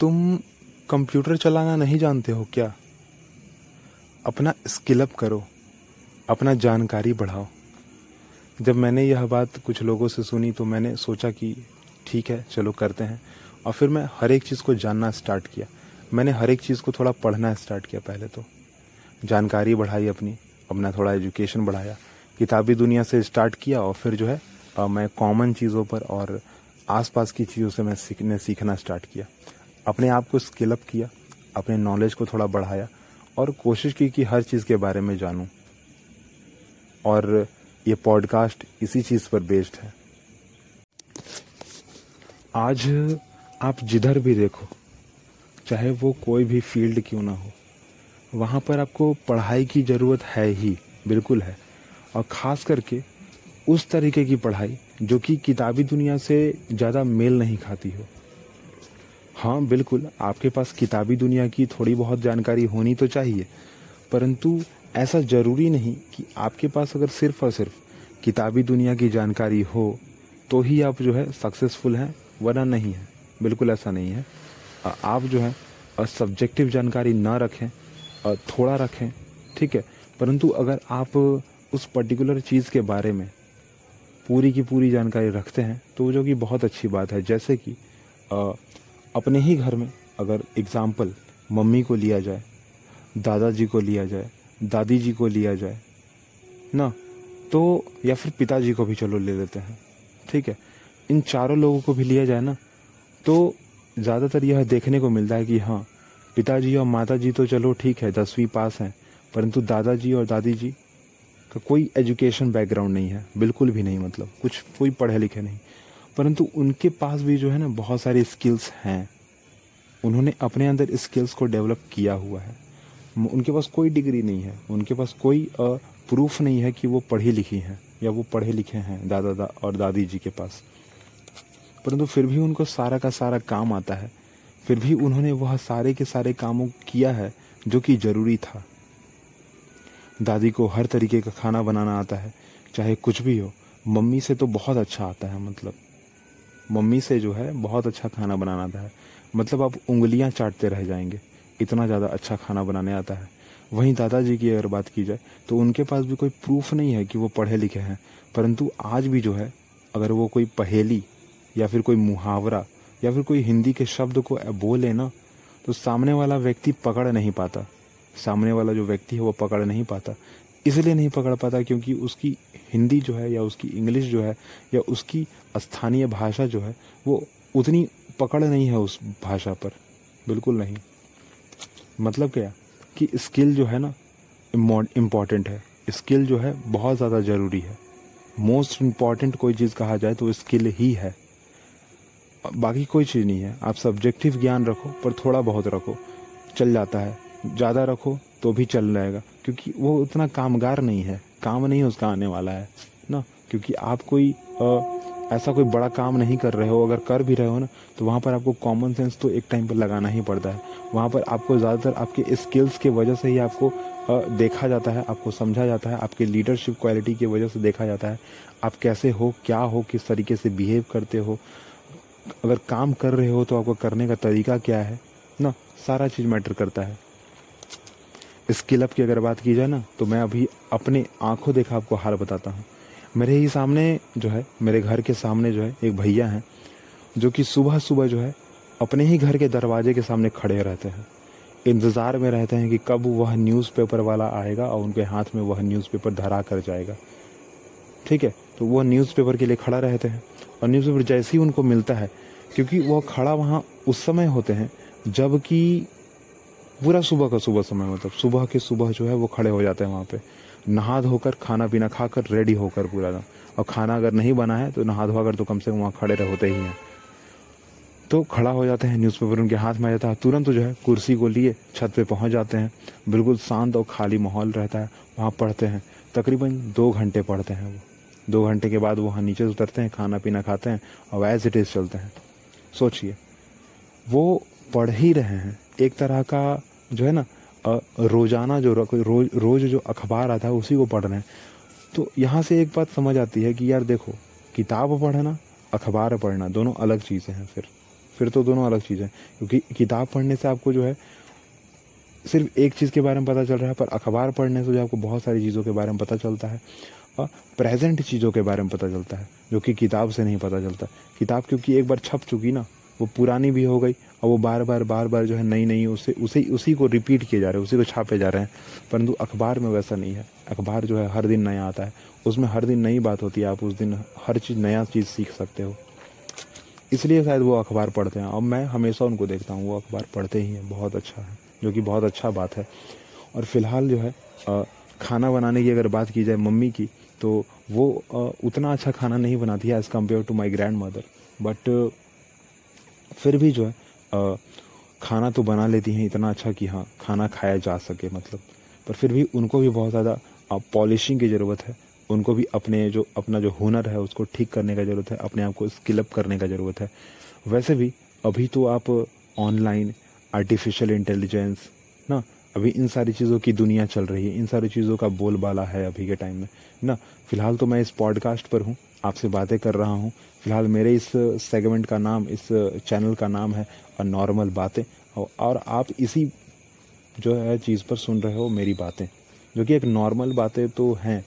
तुम कंप्यूटर चलाना नहीं जानते हो क्या? अपना स्किल अप करो, अपना जानकारी बढ़ाओ। जब मैंने यह बात कुछ लोगों से सुनी तो मैंने सोचा कि ठीक है, चलो करते हैं। और फिर मैं हर एक चीज़ को जानना स्टार्ट किया। मैंने हर एक चीज़ को थोड़ा पढ़ना स्टार्ट किया पहले तो। जानकारी बढ़ाई अपनी, अपना थोड़ा एजुकेशन बढ़ाया, किताबी दुनिया से स्टार्ट किया और फिर जो है मैं कॉमन चीज़ों पर और आसपास की चीज़ों से मैं सीखने सीखना स्टार्ट किया। अपने आप को स्किल अप किया, अपने नॉलेज को थोड़ा बढ़ाया और कोशिश की कि हर चीज़ के बारे में जानूं। और ये पॉडकास्ट इसी चीज़ पर बेस्ड है। आज आप जिधर भी देखो, चाहे वो कोई भी फ़ील्ड क्यों ना हो, वहाँ पर आपको पढ़ाई की ज़रूरत है ही, बिल्कुल है। और ख़ास करके उस तरीके की पढ़ाई जो कि किताबी दुनिया से ज़्यादा मेल नहीं खाती हो। हाँ बिल्कुल। आपके पास किताबी दुनिया की थोड़ी बहुत जानकारी होनी तो चाहिए, परंतु ऐसा ज़रूरी नहीं कि आपके पास अगर सिर्फ़ और सिर्फ़ किताबी दुनिया की जानकारी हो तो ही आप जो है सक्सेसफुल हैं, वरना नहीं है। बिल्कुल ऐसा नहीं है। आप जो है सब्जेक्टिव जानकारी ना रखें थोड़ा रखें, ठीक है? परंतु अगर आप उस पर्टिकुलर चीज़ के बारे में पूरी की पूरी जानकारी रखते हैं तो जो कि बहुत अच्छी बात है। जैसे कि अपने ही घर में अगर एग्ज़ाम्पल मम्मी को लिया जाए, दादाजी को लिया जाए दादी जी को लिया जाए, ना? तो या फिर पिताजी को भी चलो ले लेते हैं, ठीक है? इन चारों लोगों को भी लिया जाए ना? तो ज़्यादातर यह देखने को मिलता है कि हाँ पिताजी और माता जी तो चलो ठीक है, दसवीं पास हैं, परंतु दादाजी और दादी जी का कोई एजुकेशन बैकग्राउंड नहीं है, बिल्कुल भी नहीं मतलब कुछ, कोई पढ़े लिखे नहीं। परंतु उनके पास भी जो है ना बहुत सारी स्किल्स हैं। उन्होंने अपने अंदर स्किल्स को डेवलप किया हुआ है। उनके पास कोई डिग्री नहीं है। उनके पास कोई प्रूफ नहीं है कि वो पढ़ी लिखी हैं या वो पढ़े लिखे हैं दादा दा और दादी जी के पास। परंतु फिर भी उनको सारा का सारा काम आता है। फिर भी उन्होंने वह सारे के सारे कामों किया है जो कि ज़रूरी था। दादी को हर तरीके का खाना बनाना आता है, चाहे कुछ भी हो। मम्मी से तो बहुत अच्छा आता है मतलब। मम्मी से जो है बहुत अच्छा खाना बनाना आता है। मतलब आप उंगलियाँ चाटते रह जाएँगे, इतना ज़्यादा अच्छा खाना बनाने आता है। वहीं दादाजी की अगर बात की जाए तो उनके पास भी कोई प्रूफ नहीं है कि वो पढ़े लिखे हैं। परंतु आज भी जो है, अगर वो कोई पहेली या फिर कोई मुहावरा या फिर कोई हिंदी के शब्द को बोले ना तो सामने वाला व्यक्ति पकड़ नहीं पाता। सामने वाला जो व्यक्ति है, वो पकड़ नहीं पाता। इसलिए नहीं पकड़ पाता क्योंकि उसकी हिंदी जो है या उसकी इंग्लिश जो है या उसकी स्थानीय भाषा जो है, वो उतनी पकड़ नहीं है उस भाषा पर। बिल्कुल नहीं। मतलब क्या? कि स्किल जो है ना इंपॉर्टेंट है। स्किल जो है बहुत ज़्यादा ज़रूरी है। मोस्ट इंपॉर्टेंट कोई चीज़ कहा जाए तो स्किल ही है। बाकी कोई चीज़ नहीं है। आप सब्जेक्टिव ज्ञान रखो, पर थोड़ा बहुत रखो। चल जाता है। ज़्यादा रखो तो भी चल जाएगा। क्योंकि वो उतना कामगार नहीं है। काम नहीं उसका आने वाला है ना? क्योंकि आप कोई आ, ऐसा कोई बड़ा काम नहीं कर रहे हो अगर कर भी रहे हो ना तो वहाँ पर आपको कॉमन सेंस तो एक टाइम पर लगाना ही पड़ता है। वहाँ पर आपको ज़्यादातर आपके स्किल्स के वजह से ही आपको देखा जाता है आपको समझा जाता है आपके लीडरशिप क्वालिटी की वजह से देखा जाता है। आप कैसे हो क्या हो किस तरीके से बिहेव करते हो? अगर काम कर रहे हो तो आपको करने का तरीका क्या है ना? सारा चीज़ मैटर करता है। स्किल अप की अगर बात की जाए ना तो मैं अभी अपने आँखों देखा आपको हाल बताता हूँ। मेरे ही सामने जो है, मेरे घर के सामने जो है, एक भैया हैं, जो कि सुबह सुबह जो है, अपने ही घर के दरवाजे के सामने खड़े रहते हैं। इंतज़ार में रहते हैं कि कब वह न्यूज़पेपर वाला आएगा और उनके हाथ में वह न्यूज़पेपर धरा कर जाएगा। ठीक है तो वह न्यूज़पेपर के लिए खड़ा रहते हैं और न्यूज़पेपर जैसे ही उनको मिलता है, क्योंकि वह खड़ा वहाँ उस समय होते हैं जबकि पूरा सुबह का सुबह समय मतलब सुबह के सुबह जो है वो खड़े हो जाते हैं वहाँ पे। नहा धोकर खाना पीना खाकर रेडी होकर पूरा और खाना अगर नहीं बना है तो नहा धोकर तो कम से कम वहाँ खड़े होते ही हैं। तो खड़ा हो जाते हैं न्यूज़पेपर उनके हाथ में आ जाता है। तुरंत जो है कुर्सी को लिए छत पे पहुँच जाते हैं। बिल्कुल शांत और खाली माहौल रहता है। वहाँ पढ़ते हैं। तकरीबन दो घंटे पढ़ते हैं वो। दो घंटे के बाद वहाँ नीचे उतरते हैं, खाना पीना खाते हैं और एज इट इज़ चलते हैं। सोचिए, वो पढ़ ही रहे हैं। एक तरह का जो है ना रोज़ाना जो रोज रोज जो अखबार आता है, उसी को पढ़ रहे हैं। तो यहाँ से एक बात समझ आती है कि यार देखो, किताब पढ़ना, अखबार पढ़ना, दोनों अलग चीज़ें हैं फिर। फिर तो दोनों अलग चीज़ें है, क्योंकि किताब पढ़ने से आपको जो है, सिर्फ़ एक चीज़ के बारे में पता चल रहा है, पर अखबार पढ़ने से जो आपको बहुत सारी चीज़ों के बारे में पता चलता है, और प्रेजेंट चीज़ों के बारे में पता चलता है, जो कि किताब से नहीं पता चलता। किताब क्योंकि एक बार छप चुकी ना वो पुरानी भी हो गई और वो बार बार बार बार जो है नई नई उसे उसे, उसी को रिपीट किए जा रहे हैं, उसी को छापे जा रहे हैं। परंतु अखबार में वैसा नहीं है। अखबार जो है हर दिन नया आता है। उसमें हर दिन नई बात होती है। आप उस दिन हर चीज़, नया चीज़ सीख सकते हो। इसलिए शायद वो अखबार पढ़ते हैं। और मैं हमेशा उनको देखता हूँ। वो अखबार पढ़ते ही हैं। बहुत अच्छा है, जो कि बहुत अच्छा बात है। और फ़िलहाल जो है खाना बनाने की अगर बात की जाए मम्मी की तो वो उतना अच्छा खाना नहीं बनाती है as compared to my grandmother but फिर भी जो है खाना तो बना लेती हैं, इतना अच्छा कि हाँ खाना खाया जा सके मतलब। पर फिर भी उनको भी बहुत ज़्यादा पॉलिशिंग की ज़रूरत है। उनको भी अपने जो, अपना जो हुनर है, उसको ठीक करने का ज़रूरत है, अपने आप को स्किलअप करने का ज़रूरत है। वैसे भी, अभी तो आप ऑनलाइन, आर्टिफिशियल इंटेलिजेंस, ना, अभी इन सारी चीज़ों की दुनिया चल रही है, इन सारी चीज़ों का बोलबाला है अभी के टाइम में, ना। फ़िलहाल तो मैं इस पॉडकास्ट पर हूँ। आपसे बातें कर रहा हूँ। फ़िलहाल मेरे इस सेगमेंट का नाम, इस चैनल का नाम है नॉर्मल बातें। और आप इसी जो है चीज़ पर सुन रहे हो मेरी बातें, जो कि एक नॉर्मल बातें तो हैं,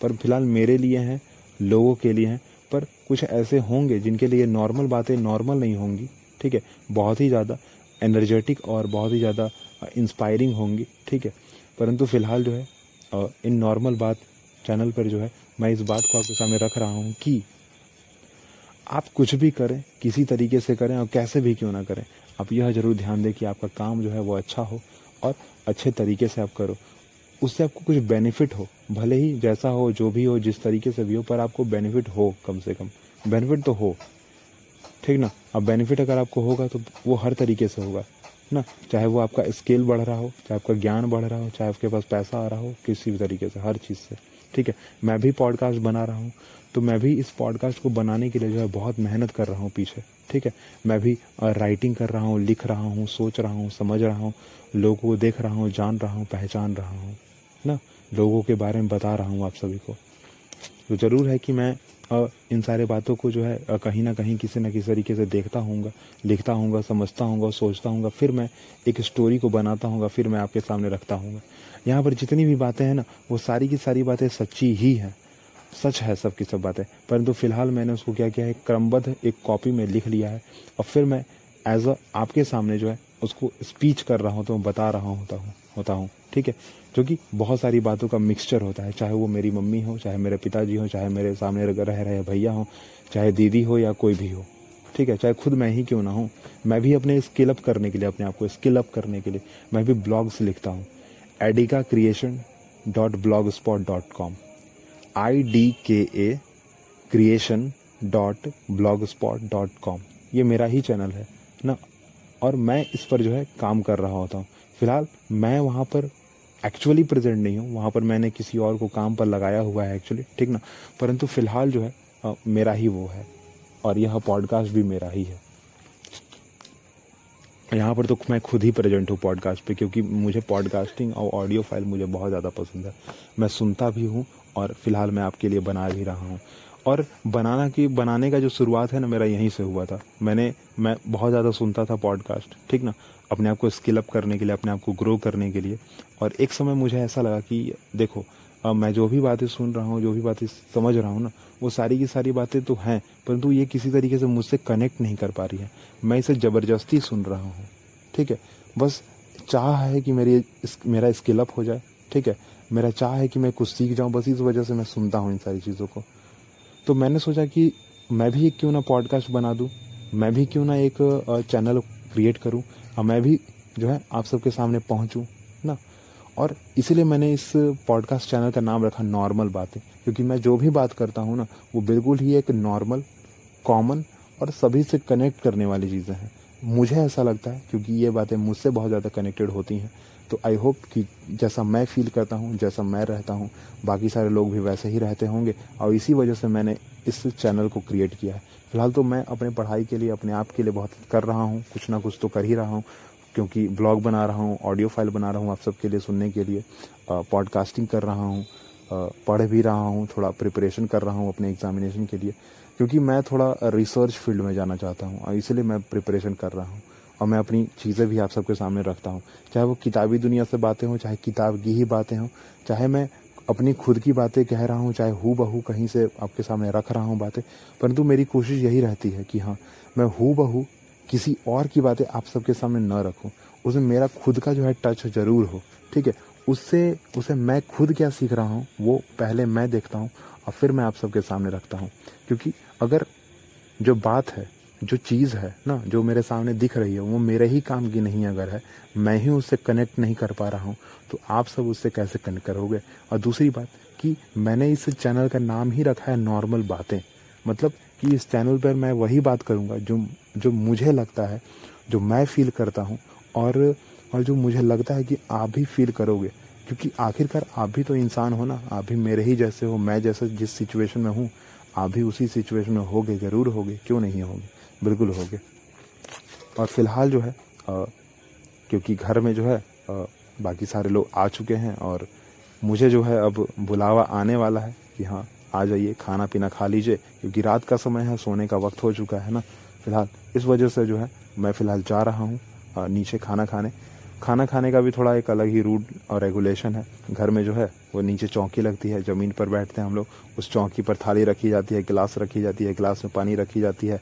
पर फ़िलहाल मेरे लिए हैं, लोगों के लिए हैं, पर कुछ ऐसे होंगे जिनके लिए नॉर्मल बातें नॉर्मल नहीं होंगी, ठीक है? बहुत ही ज़्यादा एनर्जेटिक और बहुत ही ज़्यादा इंस्पायरिंग होंगी, ठीक है? परंतु फ़िलहाल जो है इन नॉर्मल बात चैनल पर जो है, मैं इस बात को आपके सामने रख रहा हूँ कि आप कुछ भी करें, किसी तरीके से करें और कैसे भी क्यों ना करें, आप यह ज़रूर ध्यान दें कि आपका काम जो है वो अच्छा हो और अच्छे तरीके से आप करो। उससे आपको कुछ बेनिफिट हो, भले ही जैसा हो, जो भी हो, जिस तरीके से भी हो, पर आपको बेनिफिट हो कम से कम। बेनिफिट तो हो, ठीक ना? अब बेनिफिट अगर आपको होगा तो वो हर तरीके से होगा, ना? चाहे वो आपका स्केल बढ़ रहा हो, चाहे आपका ज्ञान बढ़ रहा हो, चाहे आपके पास पैसा आ रहा हो, किसी भी तरीके से, हर चीज़ से। ठीक है, मैं भी पॉडकास्ट बना रहा हूँ तो मैं भी इस पॉडकास्ट को बनाने के लिए जो है बहुत मेहनत कर रहा हूँ पीछे, ठीक है। मैं भी राइटिंग कर रहा हूँ, लिख रहा हूँ, सोच रहा हूँ, समझ रहा हूँ, लोगों को देख रहा हूँ, जान रहा हूँ, पहचान रहा हूँ ना। लोगों के बारे में बता रहा हूँ आप सभी को। तो ज़रूर है कि मैं इन सारे बातों को जो है कहीं ना कहीं किसी न किसी तरीके से देखता हूँ लिखता हूँ समझता हूँ सोचता हूँ फिर मैं एक स्टोरी को बनाता हूँ फिर मैं आपके सामने रखता हूँ यहाँ पर जितनी भी बातें हैं ना, वो सारी की सारी बातें सच्ची ही हैं। सच है सब की सब बातें। परंतु फ़िलहाल मैंने उसको क्या किया है क्रमबद्ध एक कॉपी में लिख लिया है और फिर मैं एज अ आपके सामने जो है, उसको स्पीच कर रहा हूँ तो बता रहा होता हूँ होता हूँ। ठीक है? जो कि बहुत सारी बातों का मिक्सचर होता है। चाहे वो मेरी मम्मी हो, चाहे मेरे पिताजी हो, चाहे मेरे सामने रह, रहे भैया हो, चाहे दीदी हो या कोई भी हो। ठीक है? चाहे खुद मैं ही क्यों ना हूँ, मैं भी अपने स्किल अप करने के लिए, अपने आप को स्किल अप करने के लिए, मैं भी ब्लॉग्स लिखता हूँ। एडिका creation dot blogspot dot com I D K A creation dot blogspot dot com ये मेरा ही चैनल है, ना? और मैं इस पर जो है काम कर रहा होता हूँ। फ़िलहाल मैं वहाँ पर एक्चुअली प्रेजेंट नहीं हूँ। वहाँ पर मैंने किसी और को काम पर लगाया हुआ है एक्चुअली ठीक ना? परंतु फ़िलहाल जो है आ, मेरा ही वो है और यह पॉडकास्ट भी मेरा ही है। यहाँ पर तो मैं खुद ही प्रेजेंट हूँ पॉडकास्ट पे क्योंकि मुझे पॉडकास्टिंग और ऑडियो फ़ाइल मुझे बहुत ज़्यादा पसंद है। मैं सुनता भी हूँ और फ़िलहाल मैं आपके लिए बना भी रहा हूँ। और बनाना की बनाने का जो शुरुआत है ना मेरा यहीं से हुआ था। मैंने मैं बहुत ज़्यादा सुनता था पॉडकास्ट ठीक ना? अपने आप को स्किल अप करने के लिए अपने आप को ग्रो करने के लिए। और एक समय मुझे ऐसा लगा कि देखो मैं जो भी बातें सुन रहा हूँ जो भी बातें समझ रहा हूँ ना वो सारी की सारी बातें तो हैं परंतु ये किसी तरीके से मुझसे कनेक्ट नहीं कर पा रही है। मैं इसे ज़बरदस्ती सुन रहा हूँ ठीक है? बस चाह है कि मेरी इस, मेरा स्किल अप हो जाए ठीक है? मेरा चाह है कि मैं कुछ सीख जाऊँ बस इस वजह से मैं सुनता हूँ इन सारी चीज़ों को। तो मैंने सोचा कि मैं भी एक क्यों ना पॉडकास्ट बना दूँ, मैं भी क्यों ना एक चैनल क्रिएट करूँ, और मैं भी जो है आप सबके सामने पहुँचूँ, ना? और इसीलिए मैंने इस पॉडकास्ट चैनल का नाम रखा नॉर्मल बातें, क्योंकि मैं जो भी बात करता हूँ ना, वो बिल्कुल ही एक नॉर्मल कॉमन और सभी से कनेक्ट करने वाली चीज़ें हैं। मुझे ऐसा लगता है, क्योंकि ये बातें मुझसे बहुत ज़्यादा कनेक्टेड होती हैं। तो आई होप कि जैसा मैं फील करता हूँ, जैसा मैं रहता हूँ, बाकी सारे लोग भी वैसे ही रहते होंगे और इसी वजह से मैंने इस चैनल को क्रिएट किया है। फ़िलहाल तो मैं अपने पढ़ाई के लिए, अपने आप के लिए बहुत कर रहा हूँ, कुछ ना कुछ तो कर ही रहा हूँ, क्योंकि ब्लॉग बना रहा हूँ ऑडियो फ़ाइल बना रहा हूँ आप सबके लिए सुनने के लिए पॉडकास्टिंग कर रहा हूँ पढ़ भी रहा हूँ, थोड़ा प्रिपरेशन कर रहा हूँ अपने एग्जामिनेशन के लिए, क्योंकि मैं थोड़ा रिसर्च फ़ील्ड में जाना चाहता हूँ और इसलिए मैं प्रिपरेशन कर रहा हूँ। और मैं अपनी चीज़ें भी आप सबके सामने रखता हूँ। चाहे वो किताबी दुनिया से बातें हों, चाहे किताब की ही बातें हों, चाहे मैं अपनी खुद की बातें कह रहा हूँ, चाहे हु बहू कहीं से आपके सामने रख रहा हूँ बातें, परंतु मेरी कोशिश यही रहती है कि हाँ मैं हु बहू किसी और की बातें आप सबके सामने न रखूँ। उसमें मेरा खुद का जो है टच ज़रूर हो, ठीक है? उससे, उसे मैं खुद क्या सीख रहा हूँ, वो पहले मैं देखता हूँ और फिर मैं आप सबके सामने रखता हूँ। क्योंकि अगर जो बात है जो चीज़ है ना, जो मेरे सामने दिख रही है, वो मेरे ही काम की नहीं अगर है, मैं ही उससे कनेक्ट नहीं कर पा रहा हूँ तो आप सब उससे कैसे कनेक्ट करोगे? और दूसरी बात कि मैंने इस चैनल का नाम ही रखा है नॉर्मल बातें। मतलब कि इस चैनल पर मैं वही बात करूँगा जो जो मुझे लगता है, जो मैं फील करता हूँ और और जो मुझे लगता है कि आप भी फील करोगे। क्योंकि आखिरकार आप भी तो इंसान हो ना, आप भी मेरे ही जैसे हो, मैं जैसे जिस सिचुएशन में हूँ, आप भी उसी सिचुएशन में होगे, ज़रूर होगे, क्यों नहीं होगे? बिल्कुल हो गए और फ़िलहाल जो है आ, क्योंकि घर में जो है आ, बाकी सारे लोग आ चुके हैं और मुझे जो है अब बुलावा आने वाला है कि हाँ आ जाइए खाना पीना खा लीजिए क्योंकि रात का समय है सोने का वक्त हो चुका है ना। फ़िलहाल इस वजह से जो है मैं फ़िलहाल जा रहा हूँ नीचे खाना खाने। खाना खाने का भी थोड़ा एक अलग ही रूल और रेगुलेशन है। घर में जो है वो नीचे चौकी लगती है ज़मीन पर बैठते हैं हम लोग उस चौकी पर थाली रखी जाती है गिलास रखी जाती है गिलास में पानी रखी जाती है।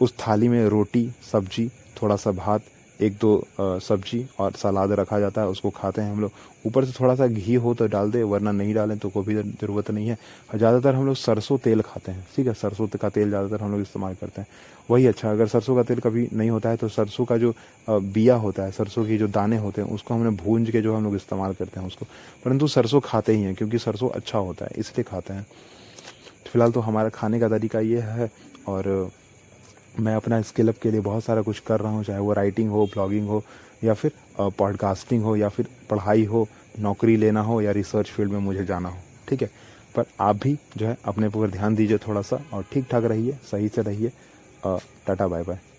उस थाली में रोटी, सब्ज़ी थोड़ा सा भात, एक दो सब्ज़ी और सलाद रखा जाता है, उसको खाते हैं हम लोग। ऊपर से थोड़ा सा घी हो तो डाल दे, वरना नहीं डालें तो कोई भी ज़रूरत नहीं है। ज़्यादातर हम लोग सरसों तेल खाते हैं, ठीक है? सरसों का तेल ज़्यादातर हम लोग इस्तेमाल करते हैं। वही अच्छा अगर सरसों का तेल कभी नहीं होता है तो सरसों का जो बिया होता है, सरसों की जो दाने होते हैं, उसको हमने भूंज के जो हम लोग इस्तेमाल करते हैं उसको। परंतु सरसों खाते ही हैं, क्योंकि सरसों अच्छा होता है, इसलिए खाते हैं। फ़िलहाल तो हमारा खाने का तरीका ये है और मैं अपना स्किलअप के लिए बहुत सारा कुछ कर रहा हूँ, चाहे वो राइटिंग हो ब्लॉगिंग हो, या फिर पॉडकास्टिंग हो, या फिर पढ़ाई हो, नौकरी लेना हो, या रिसर्च फ़ील्ड में मुझे जाना हो, ठीक है? पर आप भी जो है अपने पर ध्यान दीजिए थोड़ा सा और ठीक ठाक रहिए, सही से रहिए। Tata bye bye